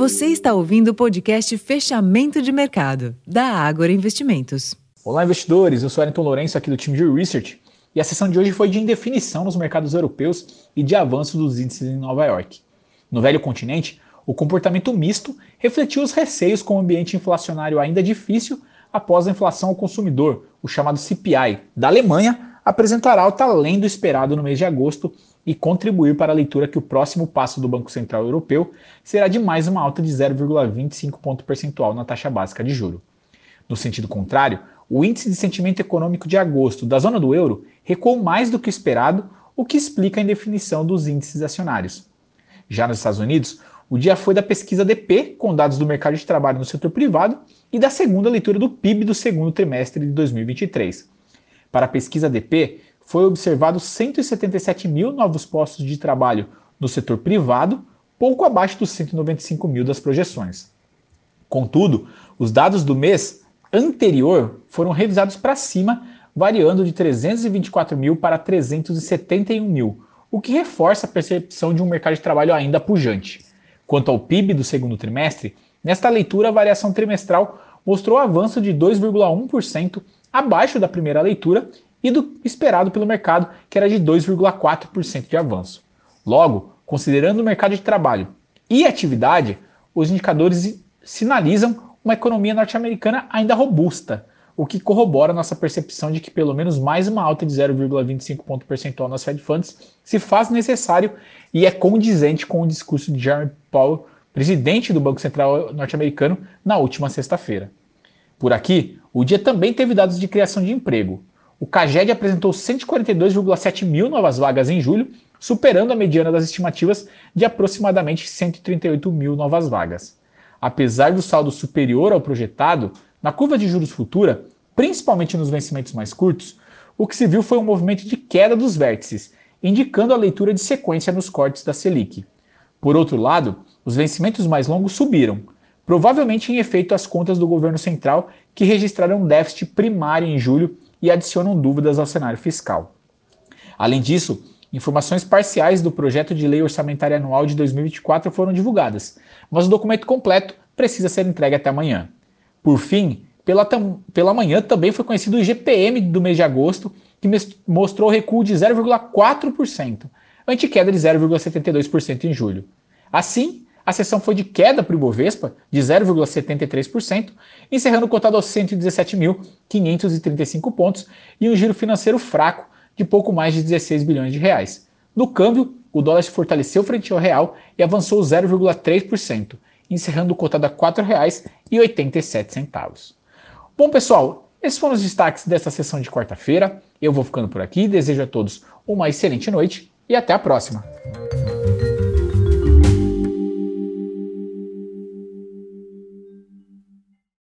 Você está ouvindo o podcast Fechamento de Mercado, da Ágora Investimentos. Olá, investidores. Eu sou Ayrton Lourenço, aqui do time de Research. E a sessão de hoje foi de indefinição nos mercados europeus e de avanço dos índices em Nova York. No velho continente, o comportamento misto refletiu os receios com o ambiente inflacionário ainda difícil após a inflação ao consumidor, o chamado CPI, da Alemanha, apresentar alta além do esperado no mês de agosto e contribuir para a leitura que o próximo passo do Banco Central Europeu será de mais uma alta de 0,25 ponto percentual na taxa básica de juro. No sentido contrário, o índice de sentimento econômico de agosto da zona do euro recuou mais do que esperado, o que explica a indefinição dos índices acionários. Já nos Estados Unidos, o dia foi da pesquisa DP, com dados do mercado de trabalho no setor privado, e da segunda leitura do PIB do segundo trimestre de 2023. Para a pesquisa DP, foi observado 177 mil novos postos de trabalho no setor privado, pouco abaixo dos 195 mil das projeções. Contudo, os dados do mês anterior foram revisados para cima, variando de 324 mil para 371 mil, o que reforça a percepção de um mercado de trabalho ainda pujante. Quanto ao PIB do segundo trimestre, nesta leitura a variação trimestral mostrou avanço de 2,1% abaixo da primeira leitura e do esperado pelo mercado, que era de 2,4% de avanço. Logo, considerando o mercado de trabalho e atividade, os indicadores sinalizam uma economia norte-americana ainda robusta, o que corrobora nossa percepção de que pelo menos mais uma alta de 0,25 ponto percentual nas Fed Funds se faz necessário e é condizente com o discurso de Jeremy Powell, presidente do Banco Central norte-americano, na última sexta-feira. Por aqui, o dia também teve dados de criação de emprego. O CAGED apresentou 142,7 mil novas vagas em julho, superando a mediana das estimativas de aproximadamente 138 mil novas vagas. Apesar do saldo superior ao projetado, na curva de juros futura, principalmente nos vencimentos mais curtos, o que se viu foi um movimento de queda dos vértices, indicando a leitura de sequência nos cortes da Selic. Por outro lado, os vencimentos mais longos subiram, provavelmente em efeito às contas do governo central, que registraram déficit primário em julho e adicionam dúvidas ao cenário fiscal. Além disso, informações parciais do projeto de lei orçamentária anual de 2024 foram divulgadas, mas o documento completo precisa ser entregue até amanhã. Por fim, pela, pela manhã também foi conhecido o IGPM do mês de agosto, que mostrou recuo de 0,4%, ante queda de 0,72% em julho. Assim, a sessão foi de queda para o Ibovespa, de 0,73%, encerrando cotado aos 117.535 pontos e um giro financeiro fraco de pouco mais de 16 bilhões de reais. No câmbio, o dólar se fortaleceu frente ao real e avançou 0,3%, encerrando cotado a R$ 4,87. Bom, pessoal, esses foram os destaques desta sessão de quarta-feira. Eu vou ficando por aqui, desejo a todos uma excelente noite e até a próxima.